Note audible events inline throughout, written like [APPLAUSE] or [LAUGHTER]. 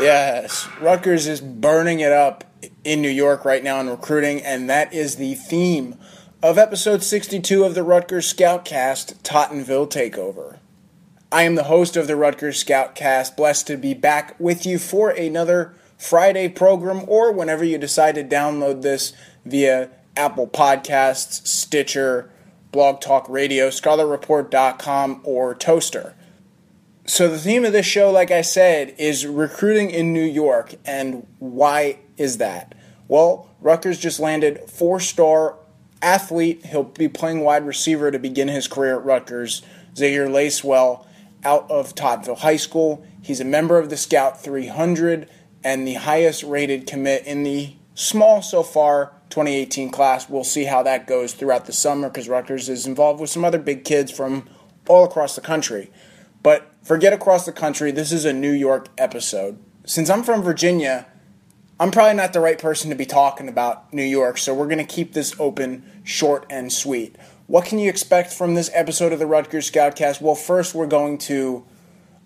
Yes, Rutgers is burning it up in New York right now in recruiting, and that is the theme of episode 62 of the Rutgers Scoutcast Tottenville Takeover. I am the host of the Rutgers Scoutcast, blessed to be back with you for another Friday program or whenever you decide to download this via Apple Podcasts, Stitcher, Blog Talk Radio, ScarletReport.com, or Toaster. So, the theme of this show, like I said, is recruiting in New York. And why is that? Well, Rutgers just landed four star athlete. He'll be playing wide receiver to begin his career at Rutgers. Zihir Lacewell out of Tottenville High School. He's a member of the Scout 300 and the highest rated commit in the small so far 2018 class. We'll see how that goes throughout the summer because Rutgers is involved with some other big kids from all across the country. But forget across the country, this is a New York episode. Since I'm from Virginia, I'm probably not the right person to be talking about New York, so we're going to keep this open, short, and sweet. What can you expect from this episode of the Rutgers Scoutcast? Well, first, we're going to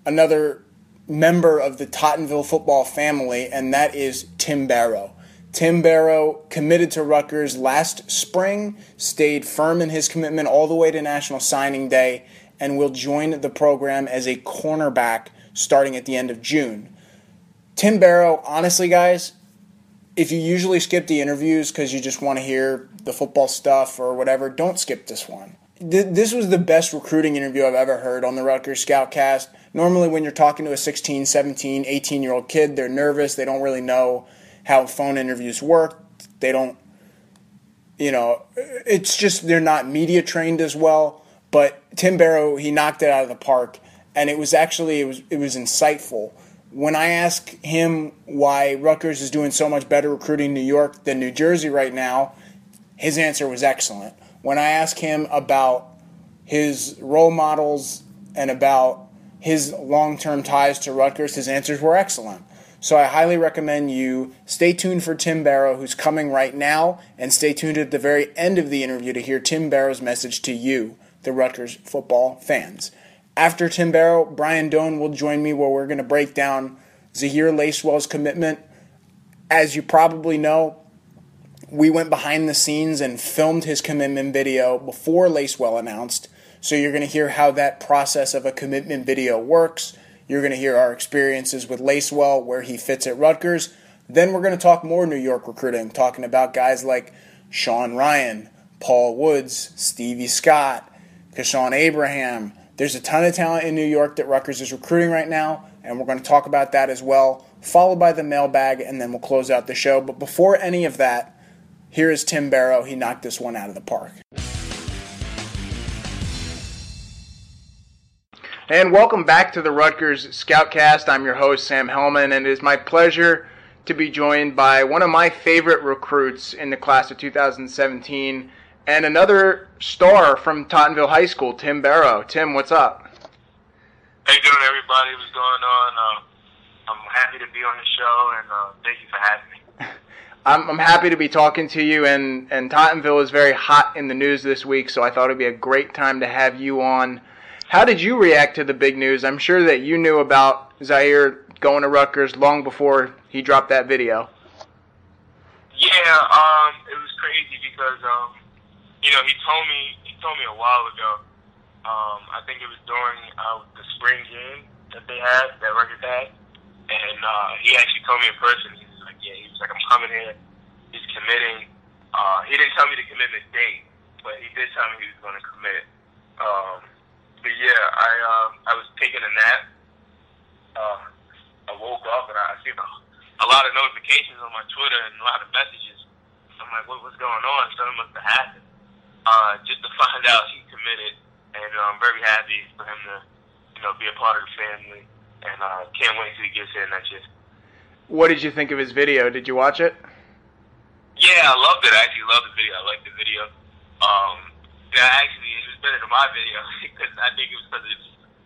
another member of the Tottenville football family, and that is Tim Barrow. Tim Barrow committed to Rutgers last spring, stayed firm in his commitment all the way to National Signing Day, and will join the program as a cornerback starting at the end of June. Tim Barrow, honestly, guys, if you usually skip the interviews because you just want to hear the football stuff or whatever, don't skip this one. This was the best recruiting interview I've ever heard on the Rutgers Scoutcast. Normally, when you're talking to a 16, 17, 18 year old kid, they're nervous. They don't really know how phone interviews work. They don't, you know, it's just they're not media trained as well. But Tim Barrow, he knocked it out of the park, and it was actually it was it was insightful. When I ask him why Rutgers is doing so much better recruiting New York than New Jersey right now, his answer was excellent. When I ask him about his role models and about his long term ties to Rutgers, his answers were excellent. So I highly recommend you stay tuned for Tim Barrow, who's coming right now, and stay tuned at the very end of the interview to hear Tim Barrow's message to you the Rutgers football fans. After Tim Barrow, Brian Dohn will join me where we're going to break down Zihir Lacewell's commitment. As you probably know, we went behind the scenes and filmed his commitment video before Lacewell announced. So you're going to hear how that process of a commitment video works. You're going to hear our experiences with Lacewell, where he fits at Rutgers. Then we're going to talk more New York recruiting, talking about guys like Sean Ryan, Paul Woods, Stevie Scott, Kashawn Abraham. There's a ton of talent in New York that Rutgers is recruiting right now, and we're going to talk about that as well, followed by the mailbag, and then we'll close out the show. But before any of that, here is Tim Barrow. He knocked this one out of the park. And welcome back to the Rutgers Scoutcast. I'm your host, Sam Hellman, and it is my pleasure to be joined by one of my favorite recruits in the class of 2017 and another star from Tottenville High School, Tim Barrow. Tim, what's up? You doing, everybody? What's going on? Uh, I'm happy to be on the show, and uh, thank you for having me. [LAUGHS] I'm, I'm happy to be talking to you, and, and Tottenville is very hot in the news this week, so I thought it'd be a great time to have you on. How did you react to the big news? I'm sure that you knew about Zihir going to Rutgers long before he dropped that video. Yeah, um, it was crazy because um, you know, he told me he told me a while ago. Um, I think it was during uh, the spring game that they had that record had, and uh, he actually told me in person. He was like, "Yeah," he was like, "I'm coming here." He's committing. Uh, he didn't tell me the commitment date, but he did tell me he was going to commit. Um, but yeah, I uh, I was taking a nap. Uh, I woke up and I seen a, a lot of notifications on my Twitter and a lot of messages. I'm like, what, what's going on? Something must have happened uh, just to find [LAUGHS] out he committed, and uh, I'm very happy for him to, you know, be a part of the family, and uh, can't wait till he gets here next year. What did you think of his video? Did you watch it? Yeah, I loved it. I actually loved the video. I liked the video. Um, yeah, actually, it was better than my video [LAUGHS] because I think it was because it,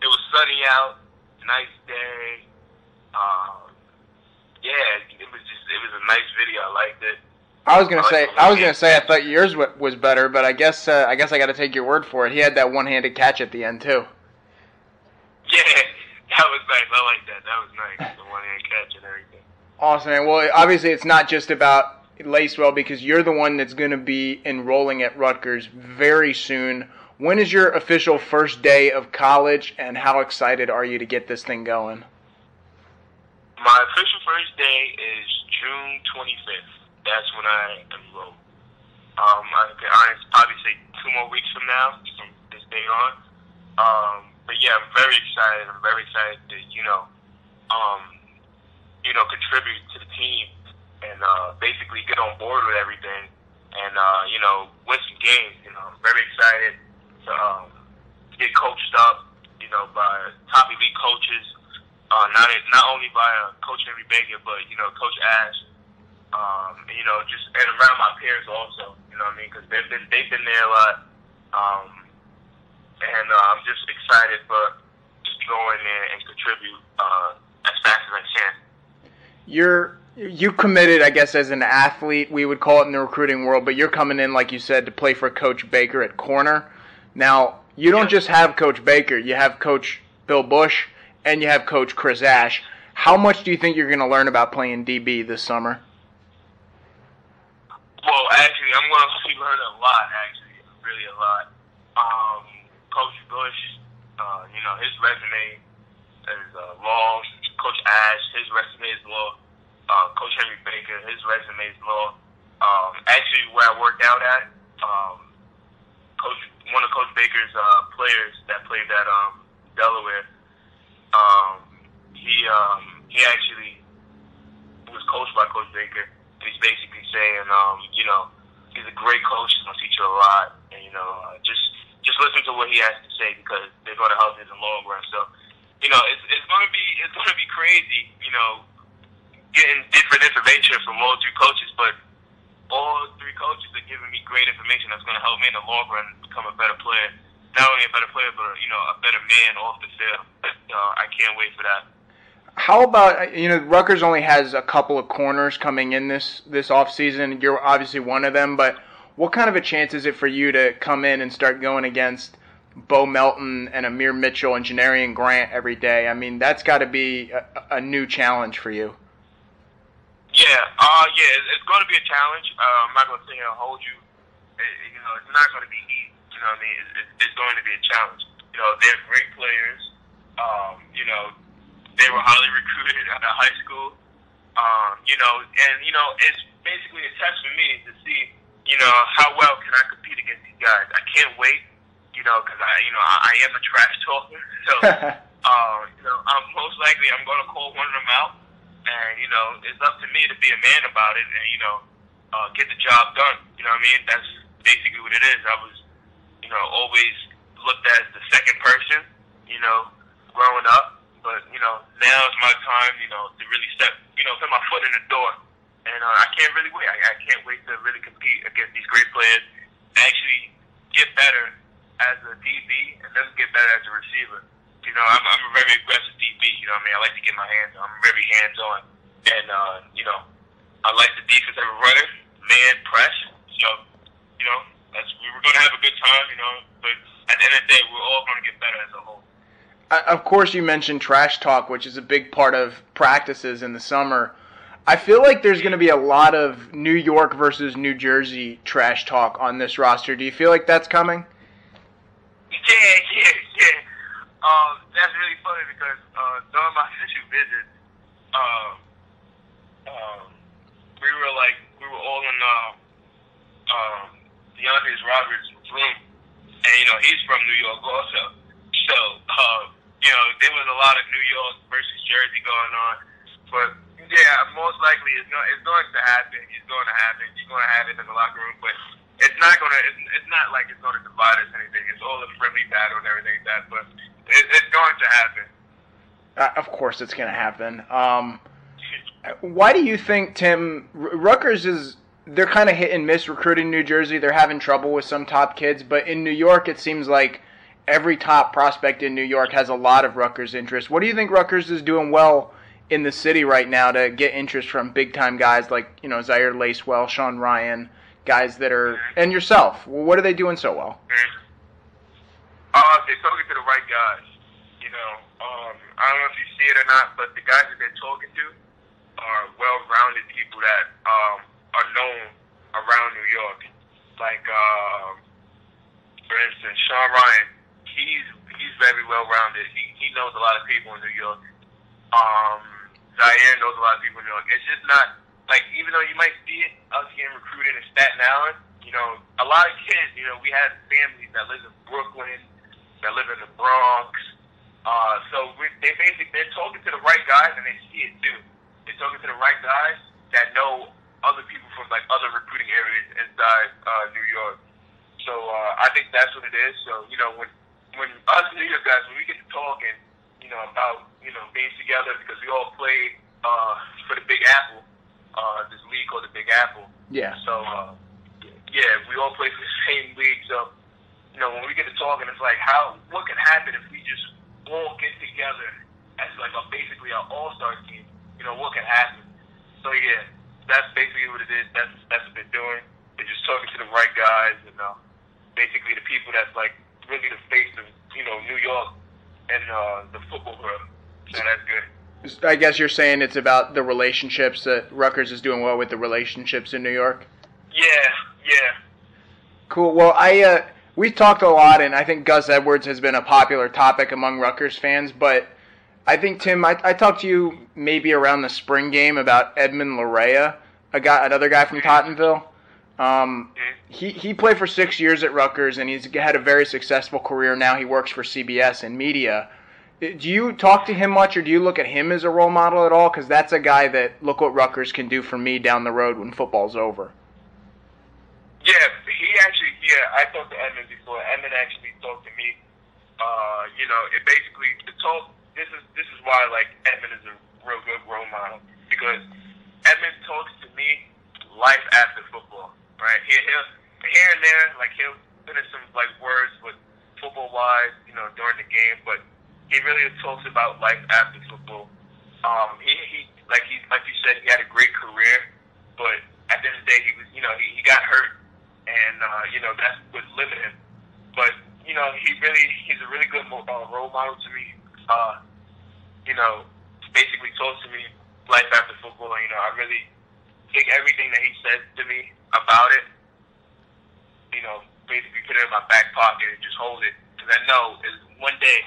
it was sunny out, nice day. Um, yeah, it was just it was a nice video. I liked it. I was gonna say, I was gonna say, I thought yours was better, but I guess, uh, I guess I got to take your word for it. He had that one-handed catch at the end too. [LAUGHS] Yeah, that was nice. I like that. That was nice. The one hand catch and everything. Awesome, man. Well, obviously, it's not just about Lacewell because you're the one that's going to be enrolling at Rutgers very soon. When is your official first day of college, and how excited are you to get this thing going? My official first day is June 25th. That's when I enroll. Um, I can probably say two more weeks from now, from this day on. Um, but yeah, I'm very excited. I'm very excited to, you know, um, you know, contribute to the team and uh, basically get on board with everything and, uh, you know, win some games. You know, I'm very excited to um, get coached up, you know, by top elite coaches. Uh, not not only by uh, Coach Henry Baker, but you know, Coach Ash. Um, you know, just and around my peers also. You know what I mean? Because they've been they've been there a lot. Um, and uh, I'm just excited for just to go in there and contribute uh, as fast as I can. You're you committed, I guess, as an athlete, we would call it in the recruiting world, but you're coming in, like you said, to play for Coach Baker at corner. Now, you don't just have Coach Baker, you have Coach Bill Busch and you have Coach Chris Ash. How much do you think you're going to learn about playing DB this summer? Well, actually, I'm going to learn a lot, actually, really a lot. Um, Coach Busch, uh, you know, his resume is uh, long. Coach Ash, his resume is long. Uh, Coach Henry Baker, his resume is long. Um, actually, where I worked out at, um, Coach one of Coach Baker's uh, players that played at um, Delaware. Um, he um, he actually was coached by Coach Baker. He's basically saying, um, you know, he's a great coach. He's gonna teach you a lot, and you know, uh, just just listen to what he has to say because they're gonna help you in the long run. So, you know, it's it's gonna be it's gonna be crazy, you know, getting different information from all three coaches, but all three coaches are giving me great information that's to help me in the long run become a better player. Not only a better player, but you know, a better man off the field. Uh, I can't wait for that. How about you know Rutgers only has a couple of corners coming in this this off season. You're obviously one of them, but what kind of a chance is it for you to come in and start going against Bo Melton and Amir Mitchell and Janarion Grant every day? I mean, that's got to be a, a new challenge for you. Yeah, uh, yeah, it's, it's going to be a challenge. Uh, I'm not going to sit here and hold you. It, you know, it's not going to be easy. You know what I mean? It, it, it's going to be a challenge. You know, they're great players. Um, you know, they were highly recruited out of high school. Um, you know, and you know, it's basically a test for me to see, you know, how well can I compete against these guys. I can't wait. You know, because I, you know, I, I am a trash talker. So, uh, you know, I'm most likely I'm going to call one of them out and you know it's up to me to be a man about it and you know uh, get the job done. You know what I mean? That's basically what it is. I was you know always looked at as the second person. You know, growing up, but you know now is my time. You know to really step you know put my foot in the door, and uh, I can't really wait. I, I can't wait to really compete against these great players. Actually get better as a DB and then get better as a receiver. You know, I'm, I'm a very aggressive DB. You know what I mean? I like to get my hands. I'm very hands on. And, uh, you know, I like the defensive runner, man press. So, you know, that's, we were going to have a good time, you know, but at the end of the day, we're all going to get better as a whole. Of course, you mentioned trash talk, which is a big part of practices in the summer. I feel like there's going to be a lot of New York versus New Jersey trash talk on this roster. Do you feel like that's coming? Yeah, yeah, yeah. Um, that's really funny because uh, during my [LAUGHS] official visit, um, um, we were like we were all in uh, um, DeAndre Roberts' room, and you know he's from New York also. So uh, you know there was a lot of New York versus Jersey going on, but yeah, most likely it's going it's going to happen. It's going to happen. You're going to have it in the locker room, but it's not going to. It's, it's not like it's going to divide us anything. It's all a friendly battle and everything like that, but it, it's going to happen. Uh, of course, it's going to happen. Um, why do you think Tim Rutgers is? They're kind of hit and miss recruiting New Jersey. They're having trouble with some top kids, but in New York, it seems like every top prospect in New York has a lot of Rutgers interest. What do you think Rutgers is doing well in the city right now to get interest from big time guys like you know Zihir Lacewell, Sean Ryan, guys that are and yourself? What are they doing so well? Uh, they're talking to the right guys. You know, um, I don't know if you see it or not, but the guys that they're talking to are well-rounded people that um, are known around New York. Like, um, for instance, Sean Ryan, he's he's very well-rounded. He he knows a lot of people in New York. Um, Zihir knows a lot of people in New York. It's just not like even though you might see it, us getting recruited in Staten Island. You know, a lot of kids. You know, we have families that live in Brooklyn, that live in the Bronx. Uh, so we, they basically they're talking to the right guys and they see it too. They're talking to the right guys that know other people from like other recruiting areas inside uh, New York. So uh, I think that's what it is. So you know when when us New York guys when we get to talking, you know about you know being together because we all play uh, for the Big Apple, uh, this league called the Big Apple. Yeah. So uh, yeah, we all play for the [LAUGHS] same league. So you know when we get to talking, it's like how what can happen if we just all get together as like a basically an all star team. You know what can happen. So yeah, that's basically what it is. That's that's what they're doing. They're just talking to the right guys and uh, basically the people that's like really the face of you know New York and uh, the football world. So that's good. I guess you're saying it's about the relationships that Rutgers is doing well with the relationships in New York. Yeah, yeah. Cool. Well, I uh, we talked a lot, and I think Gus Edwards has been a popular topic among Rutgers fans. But I think Tim, I, I talked to you maybe around the spring game about Edmund Larea, a guy, another guy from Tottenville. Um, he he played for six years at Rutgers, and he's had a very successful career. Now he works for CBS in media. Do you talk to him much, or do you look at him as a role model at all? Because that's a guy that look what Rutgers can do for me down the road when football's over. Yeah, he actually. Yeah, I talked to Edmund before. Edmund actually talked to me. Uh, you know, it basically the talk. This is this is why like Edmund is a real good role model because Edmund talks to me life after football. Right? He, he'll here and there like he'll in some like words, but football wise, you know, during the game, but he really talks about life after football. Um, he, he like he like you said, he had a great career, but at the end of the day, he was you know he, he got hurt, and uh, you know that's what limited him. But you know he really he's a really good uh, role model to me. Uh, you know, basically talks to me life after football. You know, I really take everything that he says to me about it. You know, basically put it in my back pocket and just hold it because I know one day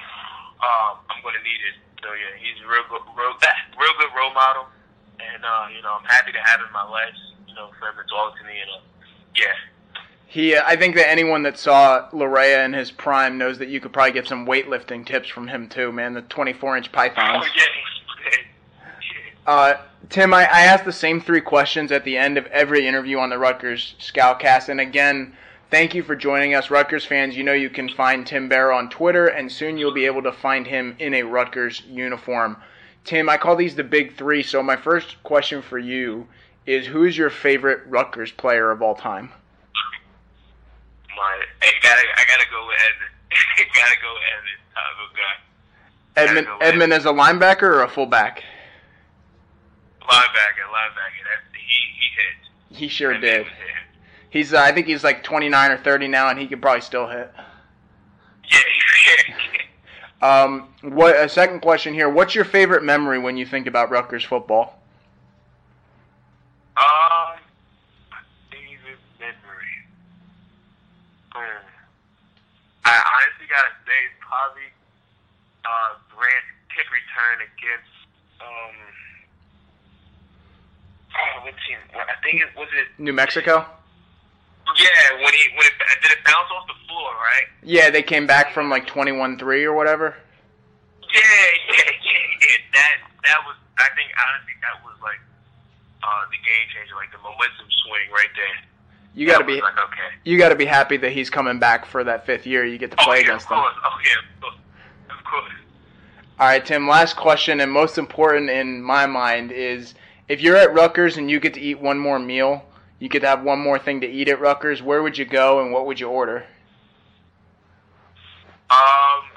um, I'm going to need it. So yeah, he's a real good, real, [LAUGHS] real good role model, and uh, you know I'm happy to have him in my life. You know, for him to talk to me, and uh, yeah. He, uh, I think that anyone that saw Larea in his prime knows that you could probably get some weightlifting tips from him too, man. The 24-inch pythons. [LAUGHS] Oh yeah. [LAUGHS] Uh, Tim, I, I asked the same three questions at the end of every interview on the Rutgers Scoutcast, and again, Thank you for joining us, Rutgers fans. You know you can find Tim Barrow on Twitter, and soon you'll be able to find him in a Rutgers uniform. Tim, I call these the big three, so my first question for you is who is your favorite Rutgers player of all time? My, I gotta, I gotta go with Edmund. [LAUGHS] gotta go Edmund. Uh, good guy. Edmund, go Edmund as a linebacker or a fullback? Linebacker, linebacker. That's, he, he hit. He sure That did. man was hit. He's, uh, I think he's like 29 or 30 now, and he could probably still hit. Yeah, yeah. [LAUGHS] Um, what a second question here? What's your favorite memory when you think about Rutgers football? Um, favorite memory. Hmm. I honestly gotta say probably uh Grant kick return against um. Oh, what team? I think it was it. New Mexico? Yeah, when he when it did it bounce off the floor, right? Yeah, they came back from like 21-3 or whatever. Yeah, yeah, [LAUGHS] yeah, yeah. That that was. I think honestly that was like uh the game changer, like the momentum swing right there. You got to be like okay. you got to be happy that he's coming back for that fifth year. You get to Oh play yeah, against them. Oh yeah, of course. Of course. All right, Tim. Last question, and most important in my mind is if you're at Rutgers and you get to eat one more meal, you to have one more thing to eat at Rutgers. Where would you go and what would you order? Um,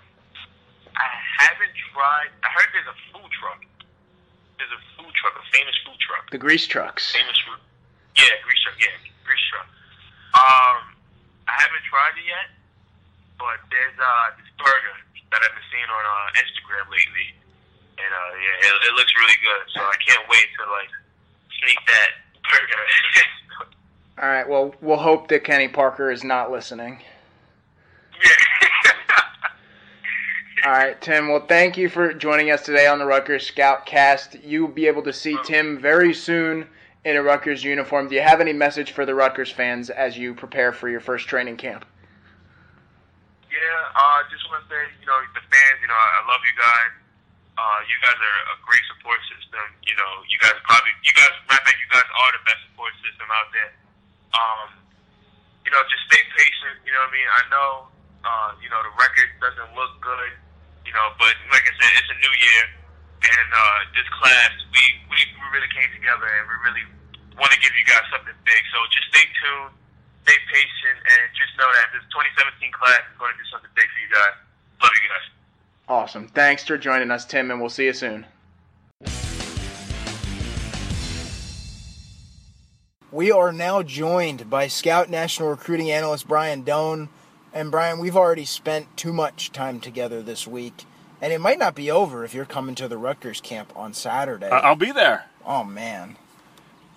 I haven't tried. I heard there's a food truck. There's a food truck, a famous food truck. The grease trucks. Famous food. Yeah, grease truck. Yeah, grease truck. Um, I haven't tried it yet, but there's uh this burger that I've been seeing on uh, Instagram lately. And uh, yeah, it, it looks really good. So I can't wait to like sneak that burger. [LAUGHS] All right. Well, we'll hope that Kenny Parker is not listening. yeah. [LAUGHS] All right, Tim. Well, thank you for joining us today on the Rutgers Scout Cast. You'll be able to see Tim very soon in a Rutgers uniform. Do you have any message for the Rutgers fans as you prepare for your first training camp? Yeah, uh, just want to say, you know, the fans, you know, I, I love you guys. Uh, you guys are a great support system. You know, you guys probably, you guys, matter of you guys are the best support system out there. Um, you know, just stay patient. You know what I mean? I know, uh, you know, the record doesn't look good, you know, but like I said, it's a new year. And, uh, this class, we, we, we really came together and we really want to give you guys something big. So just stay tuned stay patient and just know that this 2017 class is going to do something big for you guys. Love you guys. Awesome. Thanks for joining us, Tim, and we'll see you soon. We are now joined by Scout National Recruiting Analyst Brian Dohn. And Brian, we've already spent too much time together this week. And it might not be over if you're coming to the Rutgers camp on Saturday. I- I'll be there. oh, man.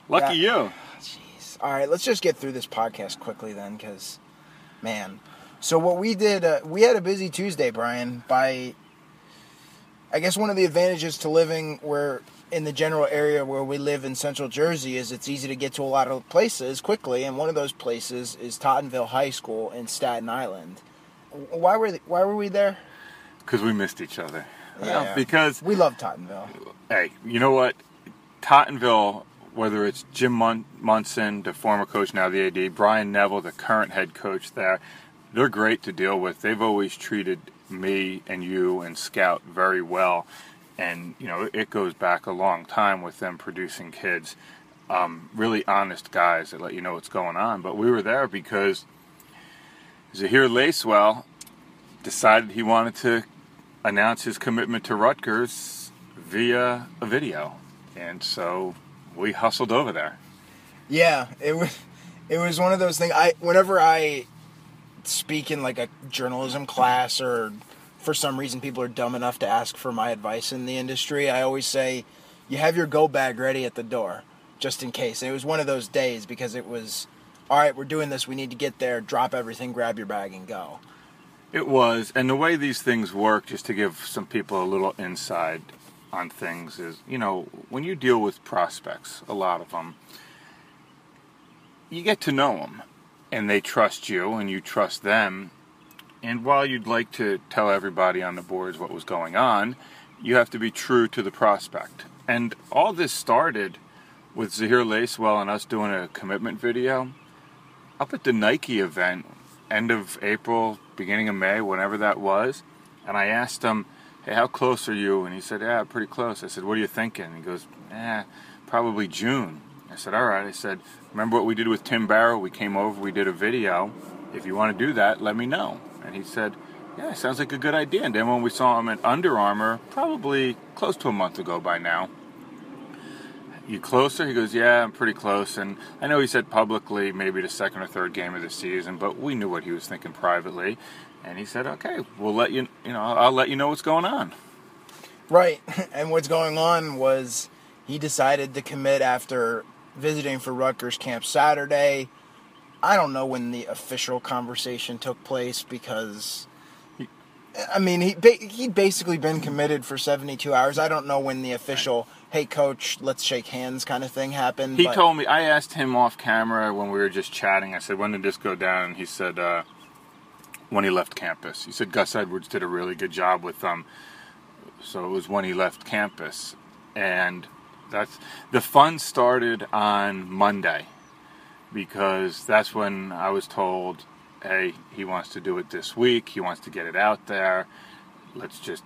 Lucky Yeah. you. Jeez. All right, let's just get through this podcast quickly then, because, man. So what we did, uh, we had a busy Tuesday, Brian. By, I guess one of the advantages to living where in the general area where we live in Central Jersey is it's easy to get to a lot of places quickly, and one of those places is Tottenville High School in Staten Island. Why were th- why were we there? Because we missed each other. Well, Yeah. because, We love Tottenville. hey, you know what? Tottenville, whether it's Jim Mun- Munson, the former coach, now the AD, Brian Neville, the current head coach there, they're great to deal with. They've always treated me and you and Scout very well. And, you know, it goes back a long time with them producing kids. Um, really honest guys that let you know what's going on. But we were there because Zihir Lacewell decided he wanted to announce his commitment to Rutgers via a video. And so we hustled over there. Yeah, it was it was one of those things. I whenever I speak in like a journalism class or for some reason people are dumb enough to ask for my advice in the industry, I always say you have your go bag ready at the door just in case. And it was one of those days because it was all right, we're doing this, we need to get there, drop everything, grab your bag and go. It was, and the way these things work, just to give some people a little insight on things, is you know, when you deal with prospects, a lot of them, you get to know them, and they trust you, and you trust them. And while you'd like to tell everybody on the boards what was going on, you have to be true to the prospect. And all this started with Zihir Lacewell and us doing a commitment video up at the Nike event, end of April, beginning of May, whenever that was. And I asked him, "Hey, how close are you?" And he said, "Yeah, pretty close." I said, "What are you thinking?" And he goes, "Eh, probably June." I said, "All right." I said, "Remember what we did with Tim Barrow? We came over, we did a video. If you want to do that, let me know." And he said, "Yeah, sounds like a good idea." And then when we saw him at Under Armour, probably close to a month ago by now, you closer? He goes, yeah, I'm pretty close. And I know he said publicly maybe the second or third game of the season, but we knew what he was thinking privately. And he said, okay, we'll let you, you know, I'll let you know what's going on. Right. [LAUGHS] And what's going on was he decided to commit after visiting for Rutgers Camp Saturday. I don't know when the official conversation took place because I mean, he he'd basically been committed for 72 hours. I don't know when the official hey coach, let's shake hands kind of thing happened. He but- told me, I asked him off camera when we were just chatting, I said, when did this go down? And he said, uh, when he left campus. He said Gus Edwards did a really good job with them. So it was when he left campus. And that's the fun started on Monday because that's when I was told, hey, he wants to do it this week. He wants to get it out there. Let's just,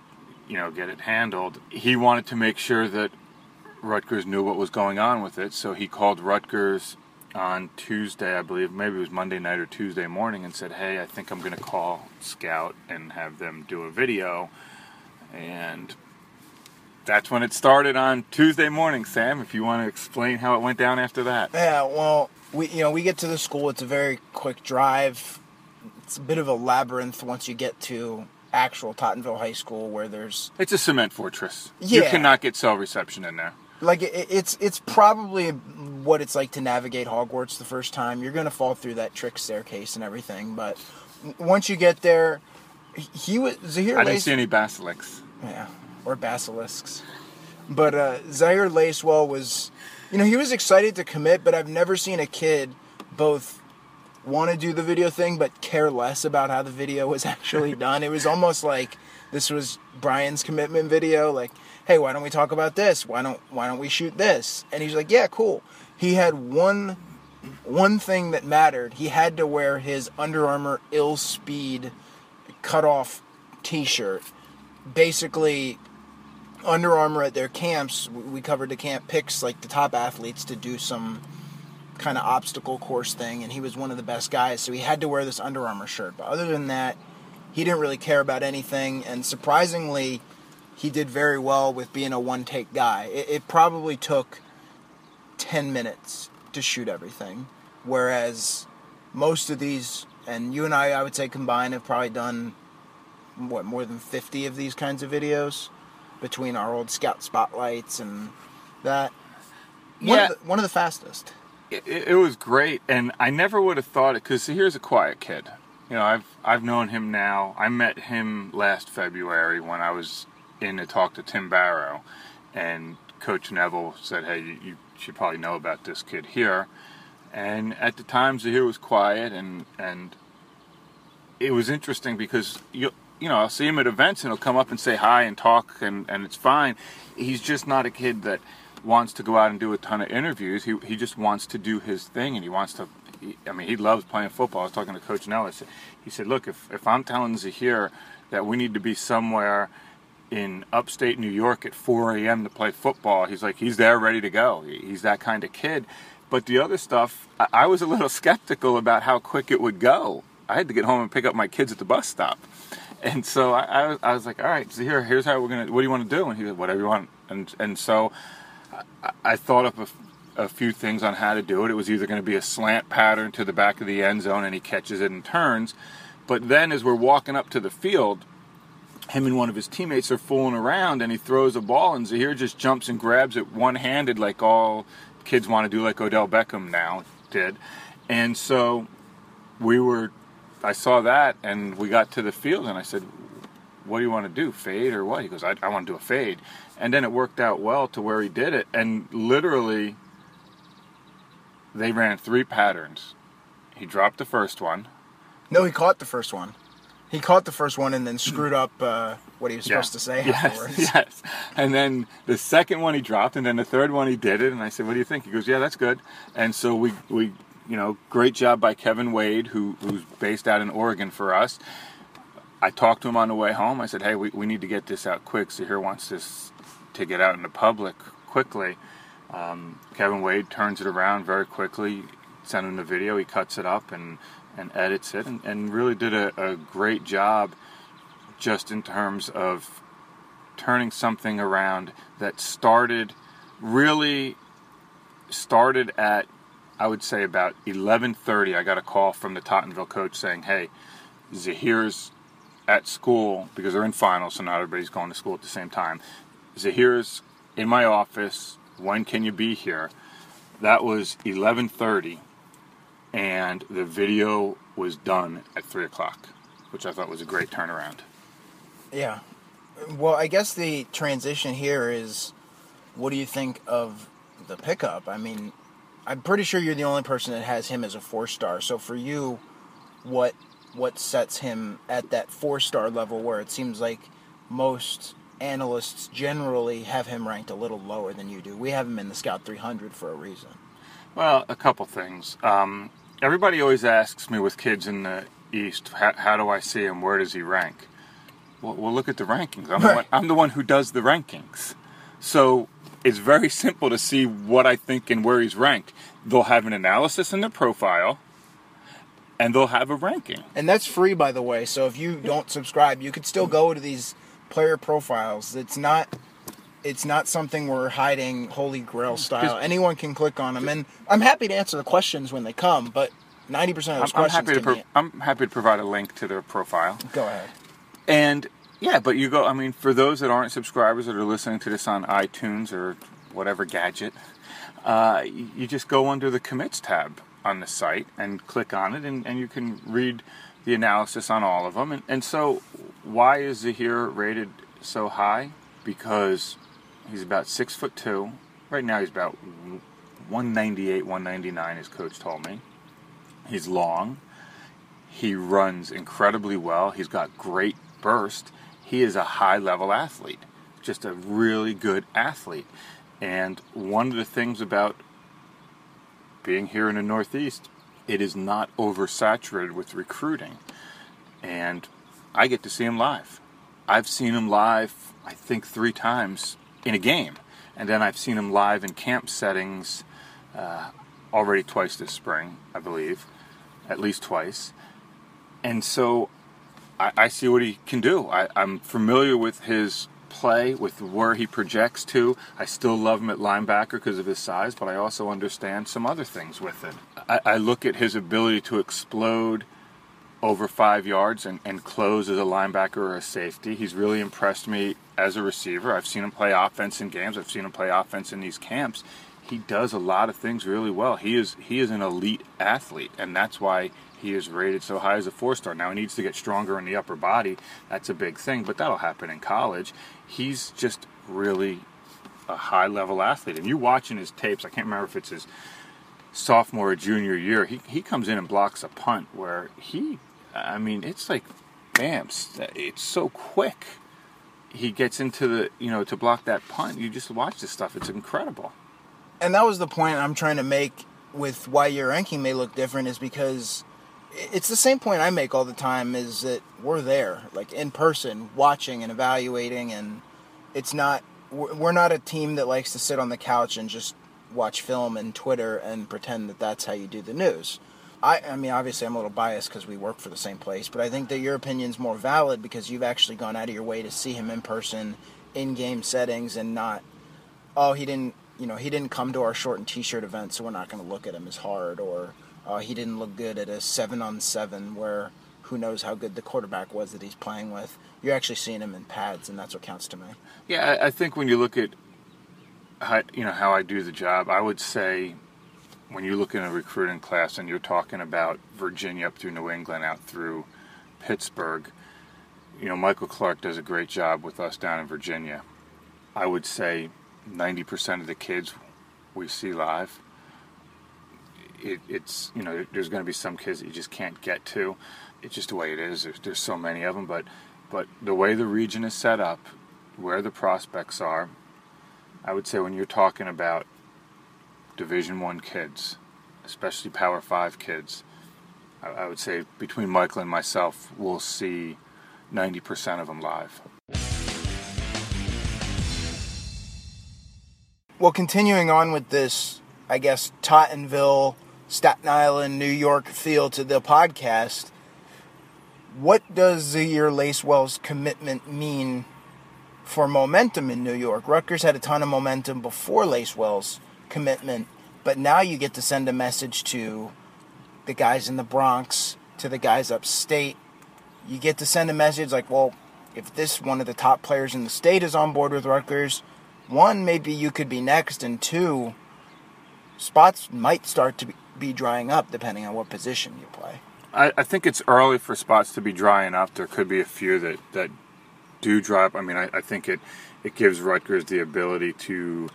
you know, get it handled. He wanted to make sure that Rutgers knew what was going on with it, so he called Rutgers on Tuesday, I believe, maybe it was Monday night or Tuesday morning, and said, "Hey, I think I'm going to call Scout and have them do a video." And that's when it started on Tuesday morning. Sam, if you want to explain how it went down after that. Yeah, well, we you know we get to the school. It's a very quick drive. It's a bit of a labyrinth once you get to actual Tottenville High School where there's It's a cement fortress. Yeah. You cannot get cell reception in there. like it, it's it's probably what it's like to navigate Hogwarts the first time. You're gonna fall through that trick staircase and everything, but once you get there, he- was Zihir. I didn't Lace- see any basilisks. Yeah, or basilisks. But uh, Zihir Lacewell was, you know, he was excited to commit, but I've never seen a kid both want to do the video thing but care less about how the video was [LAUGHS] actually [LAUGHS] done. It was almost like this was Brian's commitment video. Like, hey, why don't we talk about this? Why don't Why don't we shoot this? And he's like, yeah, cool. He had one one thing that mattered. He had to wear his Under Armour Ill Speed cut off T-shirt. Basically, Under Armour at their camps, we covered the camp, picks like the top athletes to do some kind of obstacle course thing, and he was one of the best guys, so he had to wear this Under Armour shirt. But other than that, he didn't really care about anything, and surprisingly, he did very well with being a one take guy. It, it probably took 10 minutes to shoot everything, whereas most of these, and you and I, I would say combined, have probably done what more than 50 of these kinds of videos between our old scout spotlights and that. One, Yeah. of, the, one of the fastest. It, it was great, and I never would have thought it because here's a quiet kid. You know, I've I've known him now. I met him last February when I was in to talk to Tim Barrow, and Coach Neville said, "Hey, you, you should probably know about this kid here." And at the time, Zihir was quiet, and and it was interesting because you you know I'll see him at events and he'll come up and say hi and talk and and it's fine. He's just not a kid that wants to go out and do a ton of interviews. He he just wants to do his thing and he wants to. He, I mean, he loves playing football. I was talking to Coach Nellis. He said, "Look, if if I'm telling Zihir that we need to be somewhere." in upstate New York at 4 a.m. to play football. He's like, he's there ready to go. He- He's that kind of kid. But the other stuff, I, I was a little [LAUGHS] skeptical about how quick it would go. I had to get home and pick up my kids at the bus stop. And so I, I, was- I was like, all right, so here, here's how we're to, what do you want to do? And he said, whatever you want. And, and so I, I thought up a few things on how to do it. It was either going to be a slant pattern to the back of the end zone and he catches it and turns. But then as we're walking up to the field, him and one of his teammates are fooling around and he throws a ball and Zihir just jumps and grabs it one handed like all kids want to do like Odell Beckham now did. And so we were I saw that and we got to the field and I said, What do you want to do? Fade or what? He goes, I, I want to do a fade. And then it worked out well to where he did it and literally they ran three patterns. He dropped the first one. No, he caught the first one. He caught the first one and then screwed up uh, what he was Yeah. supposed to say yes, afterwards. [LAUGHS] Yes. And then the second one he dropped, and then the third one he did it. And I said, "What do you think?" He goes, "Yeah, that's good." And so we we you know great job by Kevin Wade, who who's based out in Oregon for us. I talked to him on the way home. I said, "Hey, we, we need to get this out quick. Zihir wants this to get out in the public quickly." Um, Kevin Wade turns it around very quickly, sent him the video. He cuts it up and and edits it, and, and really did a, a great job just in terms of turning something around that started really started at I would say about 11:30 I got a call from the Tottenville coach saying hey Zihir's at school because they're in finals so not everybody's going to school at the same time Zihir's in my office when can you be here that was 11:30 and the video was done at 3 o'clock which I thought was a great turnaround Yeah. Well, I guess the transition here is what do you think of the pickup? I mean, I'm pretty sure you're the only person that has him as a four star. So for you, what what sets him at that four star level where it seems like most analysts generally have him ranked a little lower than you do? We have him in the Scout 300 for a reason. Well, a couple things. Um, everybody always asks me with kids in the East, how, how do I see him? Where does he rank? Well, well look at the rankings. I'm the, one, I'm the one who does the rankings. So it's very simple to see what I think and where he's ranked. They'll have an analysis in their profile, and they'll have a ranking. And that's free, by the way. So if you don't subscribe, you could still go to these player profiles. It's not. It's not something we're hiding holy grail style. Anyone can click on them, and I'm happy to answer the questions when they come. But ninety percent of I'm, those I'm questions happy to pro- I'm happy to provide a link to their profile. go ahead. And yeah, but you go. I mean, for those that aren't subscribers that are listening to this on iTunes or whatever gadget, uh, you just go under the commits tab on the site and click on it, and, and you can read the analysis on all of them. And, and so, why is Zihir rated so high? Because he's about six foot two. Right now, he's about 198, 199, his coach told me. He's long. He runs incredibly well. He's got great burst. He is a high level athlete, just a really good athlete. And one of the things about being here in the Northeast, it is not oversaturated with recruiting. And I get to see him live. I've seen him live, I think, three times in a game. And then I've seen him live in camp settings uh, already twice this spring, I believe, at least twice. And so I, I see what he can do. I, I'm familiar with his play, with where he projects to. I still love him at linebacker because of his size, but I also understand some other things with it. I, I look at his ability to explode over five yards and, and close as a linebacker or a safety. He's really impressed me as a receiver. I've seen him play offense in games. I've seen him play offense in these camps. He does a lot of things really well. He is he is an elite athlete, and that's why he is rated so high as a four star. Now he needs to get stronger in the upper body. That's a big thing, but that'll happen in college. He's just really a high level athlete. And you watching his tapes, I can't remember if it's his sophomore or junior year, he, he comes in and blocks a punt where he, I mean, it's like, bam, it's so quick. He gets into the, you know, to block that punt. You just watch this stuff. It's incredible. And that was the point I'm trying to make with why your ranking may look different is because it's the same point I make all the time is that we're there, like in person, watching and evaluating, and it's not we're not a team that likes to sit on the couch and just watch film and Twitter and pretend that that's how you do the news. I, I mean, obviously, I'm a little biased because we work for the same place, but I think that your opinion's more valid because you've actually gone out of your way to see him in person, in game settings, and not, oh, he didn't, you know, he didn't come to our short and t-shirt event, so we're not going to look at him as hard, or uh, he didn't look good at a seven on seven where who knows how good the quarterback was that he's playing with. You're actually seeing him in pads, and that's what counts to me. Yeah, I think when you look at how, you know how I do the job, I would say when you look in a recruiting class and you're talking about Virginia up through New England out through Pittsburgh, you know Michael Clark does a great job with us down in Virginia. I would say 90% of the kids we see live it, it's you know there's going to be some kids that you just can't get to. It's just the way it is. There's, there's so many of them, but but the way the region is set up, where the prospects are, I would say when you're talking about Division One kids, especially Power Five kids, I, I would say between Michael and myself, we'll see 90% of them live. Well, continuing on with this, I guess Tottenville Staten Island, New York feel to the podcast. What does Zihir Lacewell's commitment mean for momentum in New York? Rutgers had a ton of momentum before Lacewell's commitment, but now you get to send a message to the guys in the Bronx, to the guys upstate. You get to send a message like, well, if this one of the top players in the state is on board with Rutgers, one, maybe you could be next, and two, spots might start to be, be drying up depending on what position you play. I, I, think it's early for spots to be drying up. There could be a few that, that do dry up. I mean, I, I think it, it gives Rutgers the ability to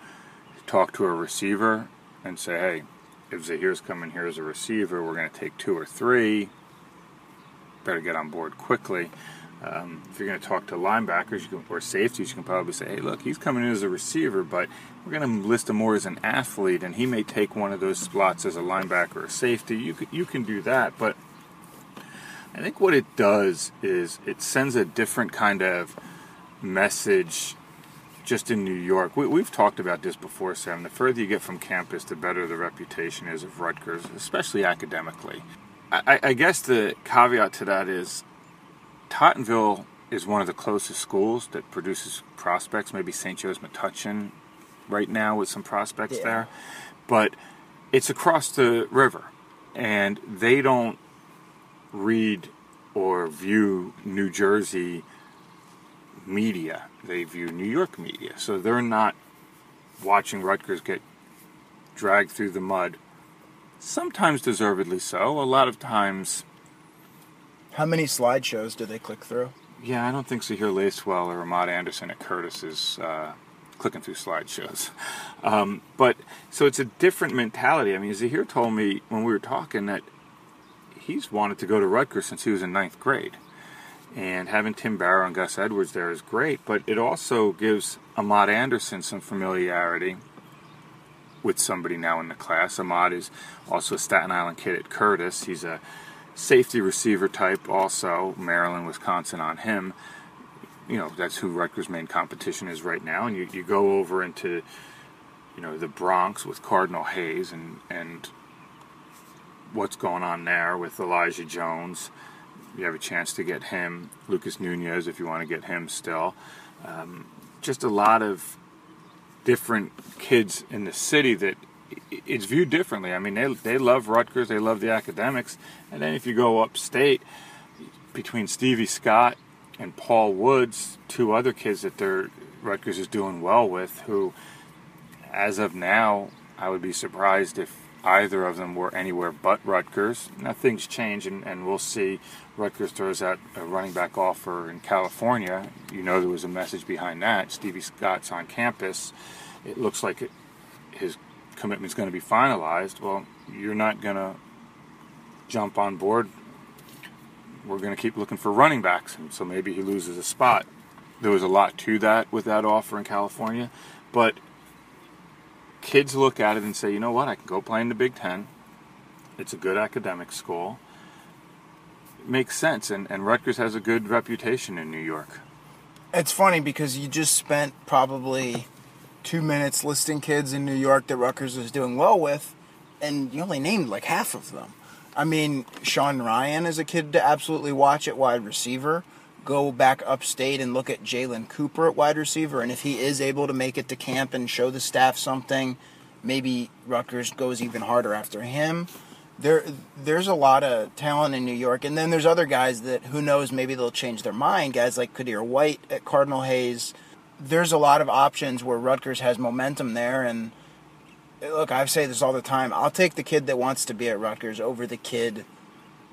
talk to a receiver and say, hey, if Zihir's coming here as a receiver, we're going to take two or three. Better get on board quickly. Um, if you're going to talk to linebackers you can, or safeties, you can probably say, hey, look, he's coming in as a receiver, but we're going to list him more as an athlete, and he may take one of those slots as a linebacker or safety. You can, you can do that, but I think what it does is it sends a different kind of message just in New York. We, have talked about this before, Sam. The further you get from campus, the better the reputation is of Rutgers, especially academically. I, I guess the caveat to that is Tottenville is one of the closest schools that produces prospects. Maybe St. Joe's Metuchen right now with some prospects yeah. there, but it's across the river, and they don't read or view New Jersey media. They view New York media. So they're not watching Rutgers get dragged through the mud. Sometimes deservedly so. A lot of times. How many slideshows do they click through? Yeah, I don't think Zihir Lacewell or Ahmad Anderson at Curtis is uh, clicking through slideshows. [LAUGHS] Um, but so it's a different mentality. I mean, Zihir told me when we were talking that he's wanted to go to Rutgers since he was in ninth grade. And having Tim Barrow and Gus Edwards there is great, but it also gives Ahmad Anderson some familiarity with somebody now in the class. Ahmad is also a Staten Island kid at Curtis. He's a safety receiver type, also Maryland, Wisconsin on him. You know, that's who Rutgers' main competition is right now. And you, you go over into, you know, the Bronx with Cardinal Hayes and, and what's going on there with Elijah Jones. You have a chance to get him, Lucas Nunez, if you want to get him still. Um, just a lot of different kids in the city that it's viewed differently. I mean, they they love Rutgers, they love the academics, and then if you go upstate, between Stevie Scott and Paul Woods, two other kids that they're Rutgers is doing well with, who, as of now, I would be surprised if either of them were anywhere but Rutgers. Now things change, and, and we'll see. Rutgers throws out a running back offer in California. You know there was a message behind that. Stevie Scott's on campus. It looks like it, his commitment's going to be finalized. Well, you're not going to jump on board. We're going to keep looking for running backs, and so maybe he loses a spot. There was a lot to that with that offer in California, but kids look at it and say, you know what, I can go play in the Big Ten. It's a good academic school. It makes sense, and, and Rutgers has a good reputation in New York. It's funny because you just spent probably two minutes listing kids in New York that Rutgers is doing well with, and you only named like half of them. I mean, Sean Ryan is a kid to absolutely watch at wide receiver go back upstate and look at Jalen Cooper at wide receiver, and if he is able to make it to camp and show the staff something, maybe Rutgers goes even harder after him. There, there's a lot of talent in New York, and then there's other guys that who knows maybe they'll change their mind. Guys like Kadir White at Cardinal Hayes. There's a lot of options where Rutgers has momentum there, and look, I say this all the time. I'll take the kid that wants to be at Rutgers over the kid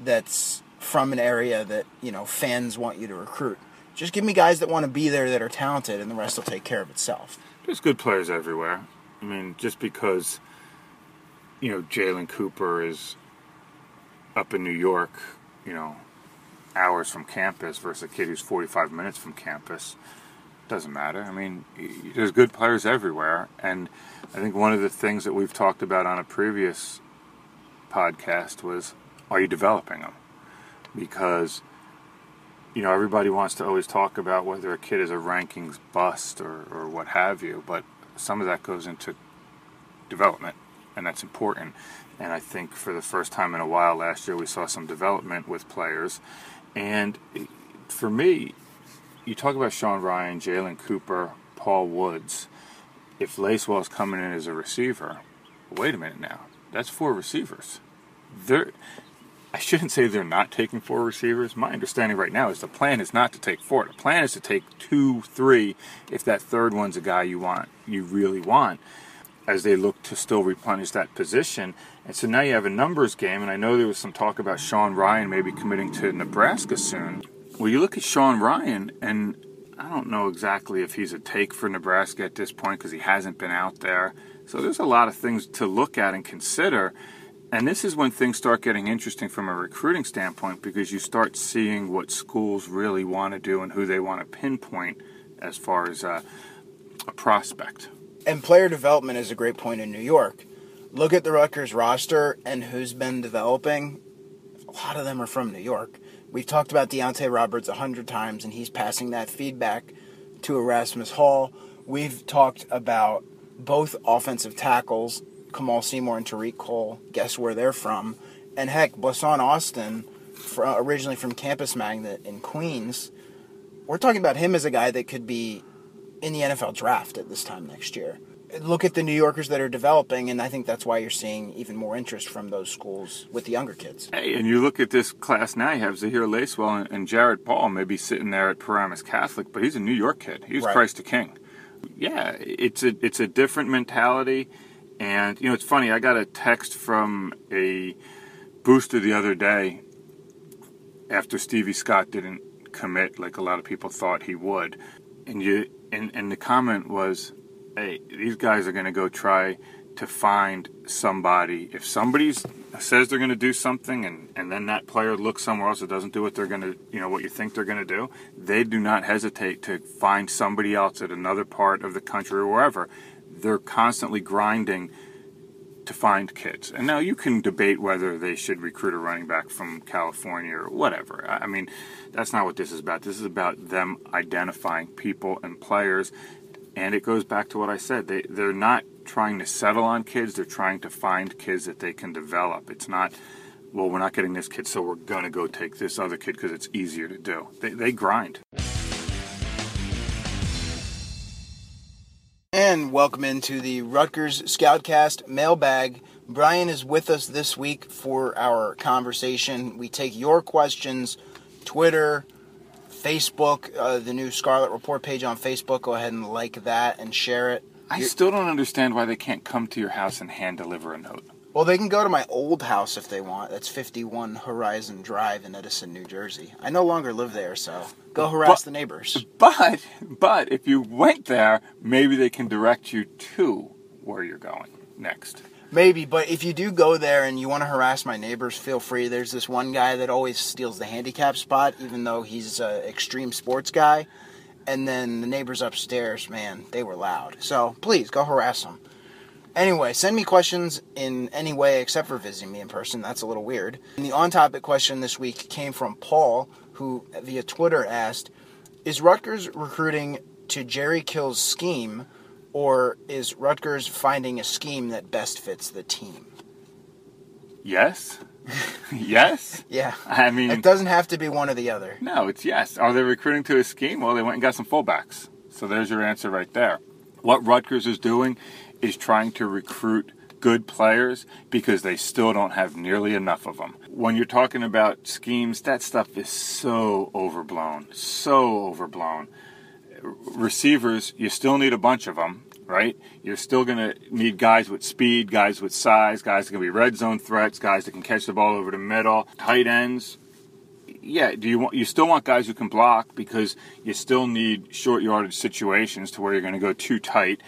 that's from an area that you know fans want you to recruit. Just give me guys that want to be there that are talented, and the rest will take care of itself. There's good players everywhere. I mean, just because you know Jalen Cooper is up in New York, you know, hours from campus versus a kid who's 45 minutes from campus doesn't matter. I mean, there's good players everywhere, and I think one of the things that we've talked about on a previous podcast was, are you developing them? because you know everybody wants to always talk about whether a kid is a rankings bust or, or what have you but some of that goes into development and that's important and i think for the first time in a while last year we saw some development with players and eh, for me you talk about sean Ryan, jalen cooper paul woods if lacewell's coming in as a receiver wait a minute now that's four receivers they're I shouldn't say they're not taking four receivers. My understanding right now is the plan is not to take four. The plan is to take two, three, if that third one's a guy you want, you really want, as they look to still replenish that position. And so now you have a numbers game, and I know there was some talk about Sean Ryan maybe committing to Nebraska soon. Well, you look at Sean Ryan, and I don't know exactly if he's a take for Nebraska at this point because he hasn't been out there. So there's a lot of things to look at and consider. And this is when things start getting interesting from a recruiting standpoint because you start seeing what schools really want to do and who they want to pinpoint as far as uh, a prospect. And player development is a great point in New York. Look at the Rutgers roster and who's been developing. A lot of them are from New York. We've talked about Deonte Roberts a hundred times, and he's passing that feedback to Erasmus Hall. We've talked about both offensive tackles Kamaal Seymour and Tariq Cole. Guess where they're from? And heck, Blessuan Austin, originally from Campus Magnet in Queens. We're talking about him as a guy that could be in the NFL draft at this time next year. Look at the New Yorkers that are developing, and I think that's why you're seeing even more interest from those schools with the younger kids. Hey, and you look at this class now, you have Zihir Lacewell and, and Jared Paul maybe sitting there at Paramus Catholic, but he's a New York kid. He was Right. Christ the King. Yeah, it's a it's a different mentality, and you know it's funny. I got a text from a booster the other day after Stevie Scott didn't commit like a lot of people thought he would, and you and and the comment was, "Hey, these guys are going to go try to find somebody. If somebody says they're going to do something, and and then that player looks somewhere else that doesn't do what they're going to, you know, what you think they're going to do, they do not hesitate to find somebody else at another part of the country or wherever. They're constantly grinding." to find kids. And now you can debate whether they should recruit a running back from California or whatever. I I mean, that's not what this is about. This is about them identifying people and players. And it goes back to what I said. They they're not trying to settle on kids. They're trying to find kids that they can develop. It's not well, we're not getting this kid, so we're gonna go take this other kid because it's easier to do. They, they grind. And welcome into the Rutgers Scoutcast mailbag. Brian is with us this week for our conversation. We take your questions, Twitter, Facebook, uh, the new Scarlet Report page on Facebook. Go ahead and like that and share it. I still don't understand why they can't come to your house and hand deliver a note. Well, they can go to my old house if they want. That's 51 Horizon Drive in Edison, New Jersey. I no longer live there, so go harass But- the neighbors. But but if you went there, maybe they can direct you to where you're going next. Maybe, but if you do go there and you want to harass my neighbors, feel free. There's this one guy that always steals the handicap spot, even though he's an extreme sports guy. And then the neighbors upstairs, man, they were loud. So please go harass them. Anyway, send me questions in any way except for visiting me in person. That's a little weird. And the on topic question this week came from Paul, who via Twitter asked Is Rutgers recruiting to Jerry Kill's scheme, or is Rutgers finding a scheme that best fits the team? Yes, [LAUGHS] yes. Yeah. I mean, It doesn't have to be one or the other. no, it's yes. Are they recruiting to a scheme? Well, they went and got some fullbacks. So there's your answer right there. What Rutgers is doing is trying to recruit good players because they still don't have nearly enough of them. When you're talking about schemes, that stuff is so overblown, so overblown. Receivers, you still need a bunch of them, right? You're still going to need guys with speed, guys with size, guys that can be red zone threats, guys that can catch the ball over the middle, tight ends, yeah, do you want you still want guys who can block because you still need short yardage situations to where you're going to go too tight.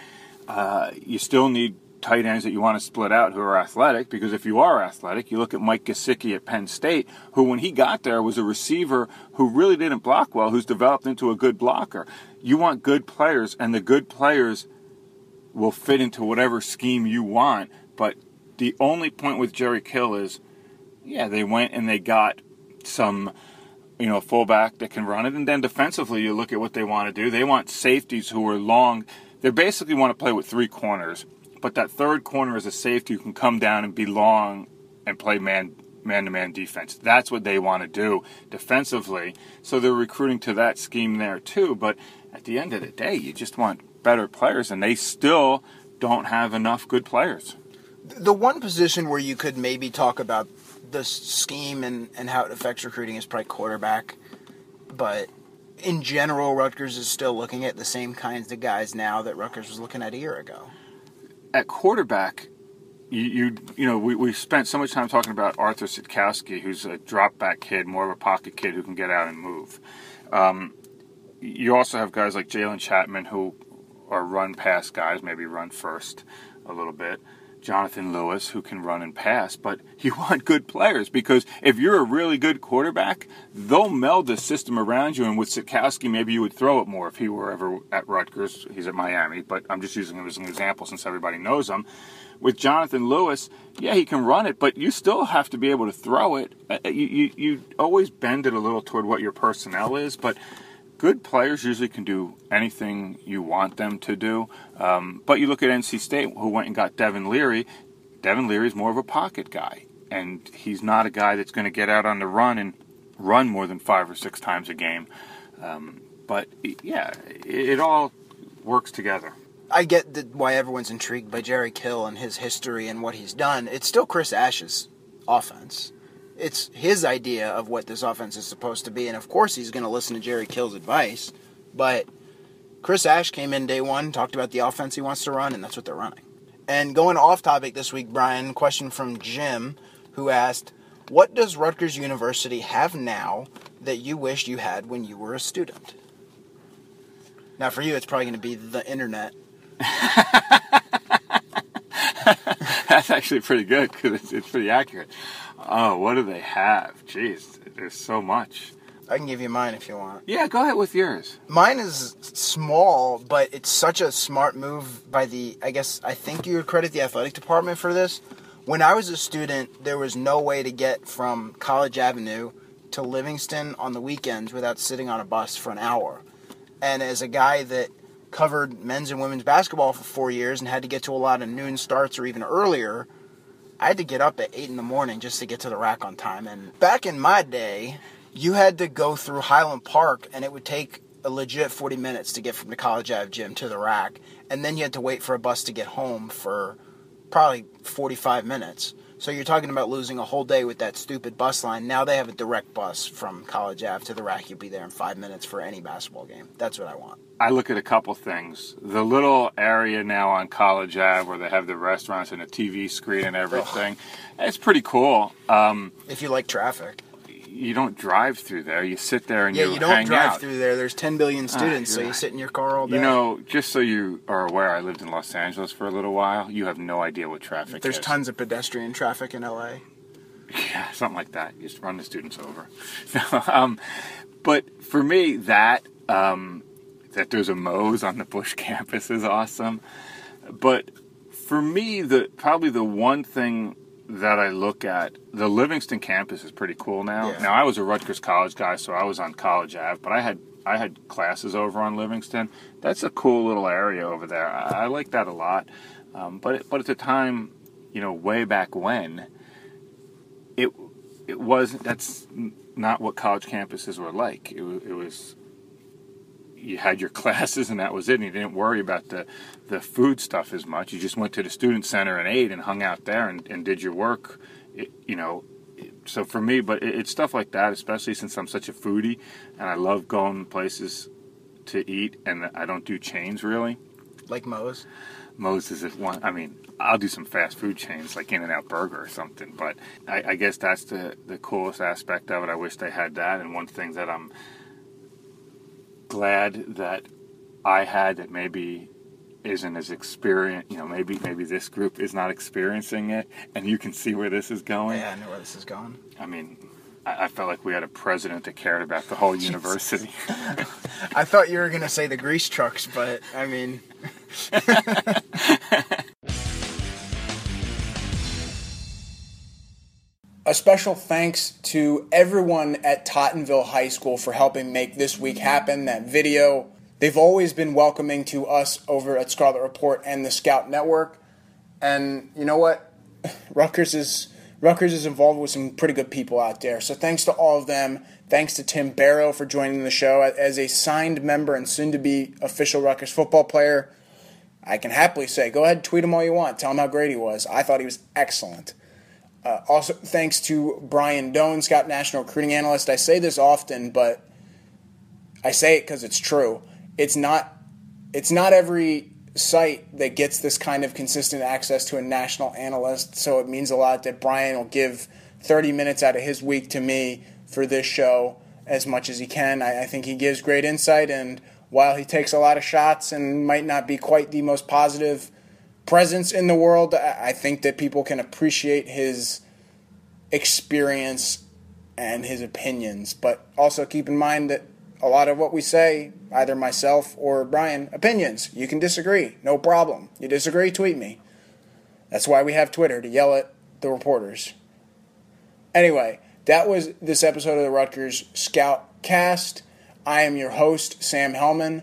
Uh, you still need tight ends that you want to split out who are athletic because if you are athletic, you look at Mike Gesicki at Penn State, who when he got there was a receiver who really didn't block well, who's developed into a good blocker. You want good players, and the good players will fit into whatever scheme you want. But the only point with Jerry Kill is, yeah, they went and they got some you know fullback that can run it and then defensively you look at what they want to do. They want safeties who are long. They basically want to play with three corners but that third corner is a safety who can come down and be long and play man man to man defense. That's what they want to do defensively. So they're recruiting to that scheme there too but at the end of the day you just want better players and they still don't have enough good players The one position where you could maybe talk about the scheme and, and how it affects recruiting is probably quarterback. But in general, Rutgers is still looking at the same kinds of guys now that Rutgers was looking at a year ago. at quarterback, you you, you know we, we spent so much time talking about Arthur Sitkowski, who's a drop back kid, more of a pocket kid who can get out and move. Um, you also have guys like Jalen Chapman who are run past guys, maybe run first a little bit. Jonathan Lewis, who can run and pass, but [LAUGHS] you want good players because if you're a really good quarterback, they'll meld the system around you. And with Sitkowski, maybe you would throw it more if he were ever at Rutgers. He's at Miami, but I'm just using him as an example since everybody knows him. With Jonathan Lewis, yeah, he can run it, but you still have to be able to throw it. Uh, You, you, you always bend it a little toward what your personnel is, but good players usually can do anything you want them to do. Um, but you look at NC State, who went and got Devin Leary. Devin Leary is more of a pocket guy, and he's not a guy that's going to get out on the run and run more than five or six times a game. Um, but yeah, it, it all works together. I get the, why everyone's intrigued by Jerry Kill and his history and what he's done. It's still Chris Ash's offense. It's his idea of what this offense is supposed to be, and of course he's going to listen to Jerry Kill's advice. But Chris Ash came in day one, talked about the offense he wants to run, and that's what they're running. And going off topic this week, Brian, question from Jim, who asked, "What does Rutgers University have now that you wish you had when you were a student?" Now, for you, it's probably going to be the internet. [LAUGHS] That's actually pretty good because it's, it's pretty accurate. Oh, what do they have? Jeez, there's so much. I can give you mine if you want. Yeah, go ahead with yours. Mine is small, but it's such a smart move by the. I guess I think you would credit the athletic department for this. When I was a student, there was no way to get from College Avenue to Livingston on the weekends without sitting on a bus for an hour. And as a guy that covered men's and women's basketball for four years and had to get to a lot of noon starts or even earlier, I had to get up at 8 in the morning just to get to the RAC on time. And back in my day, you had to go through Highland Park and it would take a legit 40 minutes to get from the College Ave gym to the RAC. And then you had to wait for a bus to get home for probably 45 minutes. So you're talking about losing a whole day with that stupid bus line. Now they have a direct bus from College Ave to the RAC. You'll be there in five minutes for any basketball game. That's what I want. I look at a couple things. The little area now on College Ave where they have the restaurants and a TV screen and everything, Ugh. it's pretty cool. Um, if you like traffic you don't drive through there. You sit there and yeah, you, you don't drive out. through there. There's 10 billion ah, students, so you sit in your car all day. You know, just so you are aware, I lived in Los Angeles for a little while. You have no idea what traffic There's is. tons of pedestrian traffic in LA. [LAUGHS] Yeah, something like that. You just run the students over. [LAUGHS] um, but for me, that um, that there's a Moe's on the Busch [LAUGHS] campus is awesome. But for me, the probably the one thing that I look at, the Livingston campus is pretty cool now. Yeah. Now I was a Rutgers College guy, so I was on College Ave, but I had I had classes over on Livingston. That's a cool little area over there. I, I like that a lot. Um, but but at the time, you know, way back when, it it was that's not what college campuses were like. It, it was you had your [LAUGHS] classes and that was it. And you didn't worry about the, the food stuff as much. You just went to the student center and ate and hung out there and, and did your work. It, you know, so for me, but it, it's stuff like that, especially since I'm such a foodie and I love going places to eat and I don't do chains really. Like Moe's? Moe's is one. I mean, I'll do some fast food chains like In and Out Burger or something, but I, I guess that's the, the coolest aspect of it. I wish they had that. And one thing that I'm glad that I had that maybe isn't as experienced. You know, maybe maybe this group is not experiencing it, and you can see where this is going. Yeah, I know where this is going. I mean, I, I felt like we had a president that cared about the whole university. [LAUGHS] I thought you were gonna say the grease trucks, but I mean. [LAUGHS] A special thanks to everyone at Tottenville High School for helping make this week happen. That video, they've always been welcoming to us over at Scarlet Report and the Scout Network. And you know what? [LAUGHS] Rutgers is Rutgers is involved with some pretty good people out there. So thanks to all of them. Thanks to Tim Barrow for joining the show as a signed member and soon to be official Rutgers football player. I can happily say, go ahead, tweet him all you want. Tell him how great he was. I thought he was excellent. Uh, also, thanks to Brian Dohn, Scout National Recruiting Analyst. I say this often, but I say it because it's true. It's not. It's not every site that gets this kind of consistent access to a national analyst. So it means a lot that Brian will give 30 minutes out of his week to me for this show as much as he can. I, I think he gives great insight, and while he takes a lot of shots and might not be quite the most positive presence in the world. I think that people can appreciate his experience and his opinions, but also keep in mind that a lot of what we say, either myself or Brian, opinions. You can disagree, no problem. You disagree, tweet me. That's why we have Twitter to yell at the reporters. Anyway, that was this episode of the Rutgers Scoutcast. I am your host, Sam Hellman.